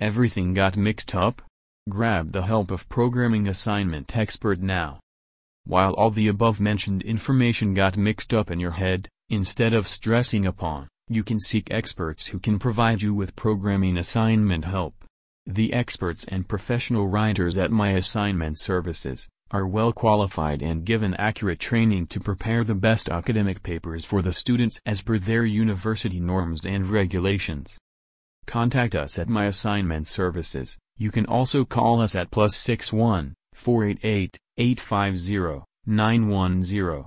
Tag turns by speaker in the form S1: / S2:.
S1: Everything got mixed up? Grab the help of programming assignment expert now. While all the above-mentioned information got mixed up in your head, instead of stressing upon, you can seek experts who can provide you with programming assignment help. The experts and professional writers at My Assignment Services are well qualified and given accurate training to prepare the best academic papers for the students as per their university norms and regulations. Contact us at My Assignment Services. You can also call us at plus 61 488 850 910.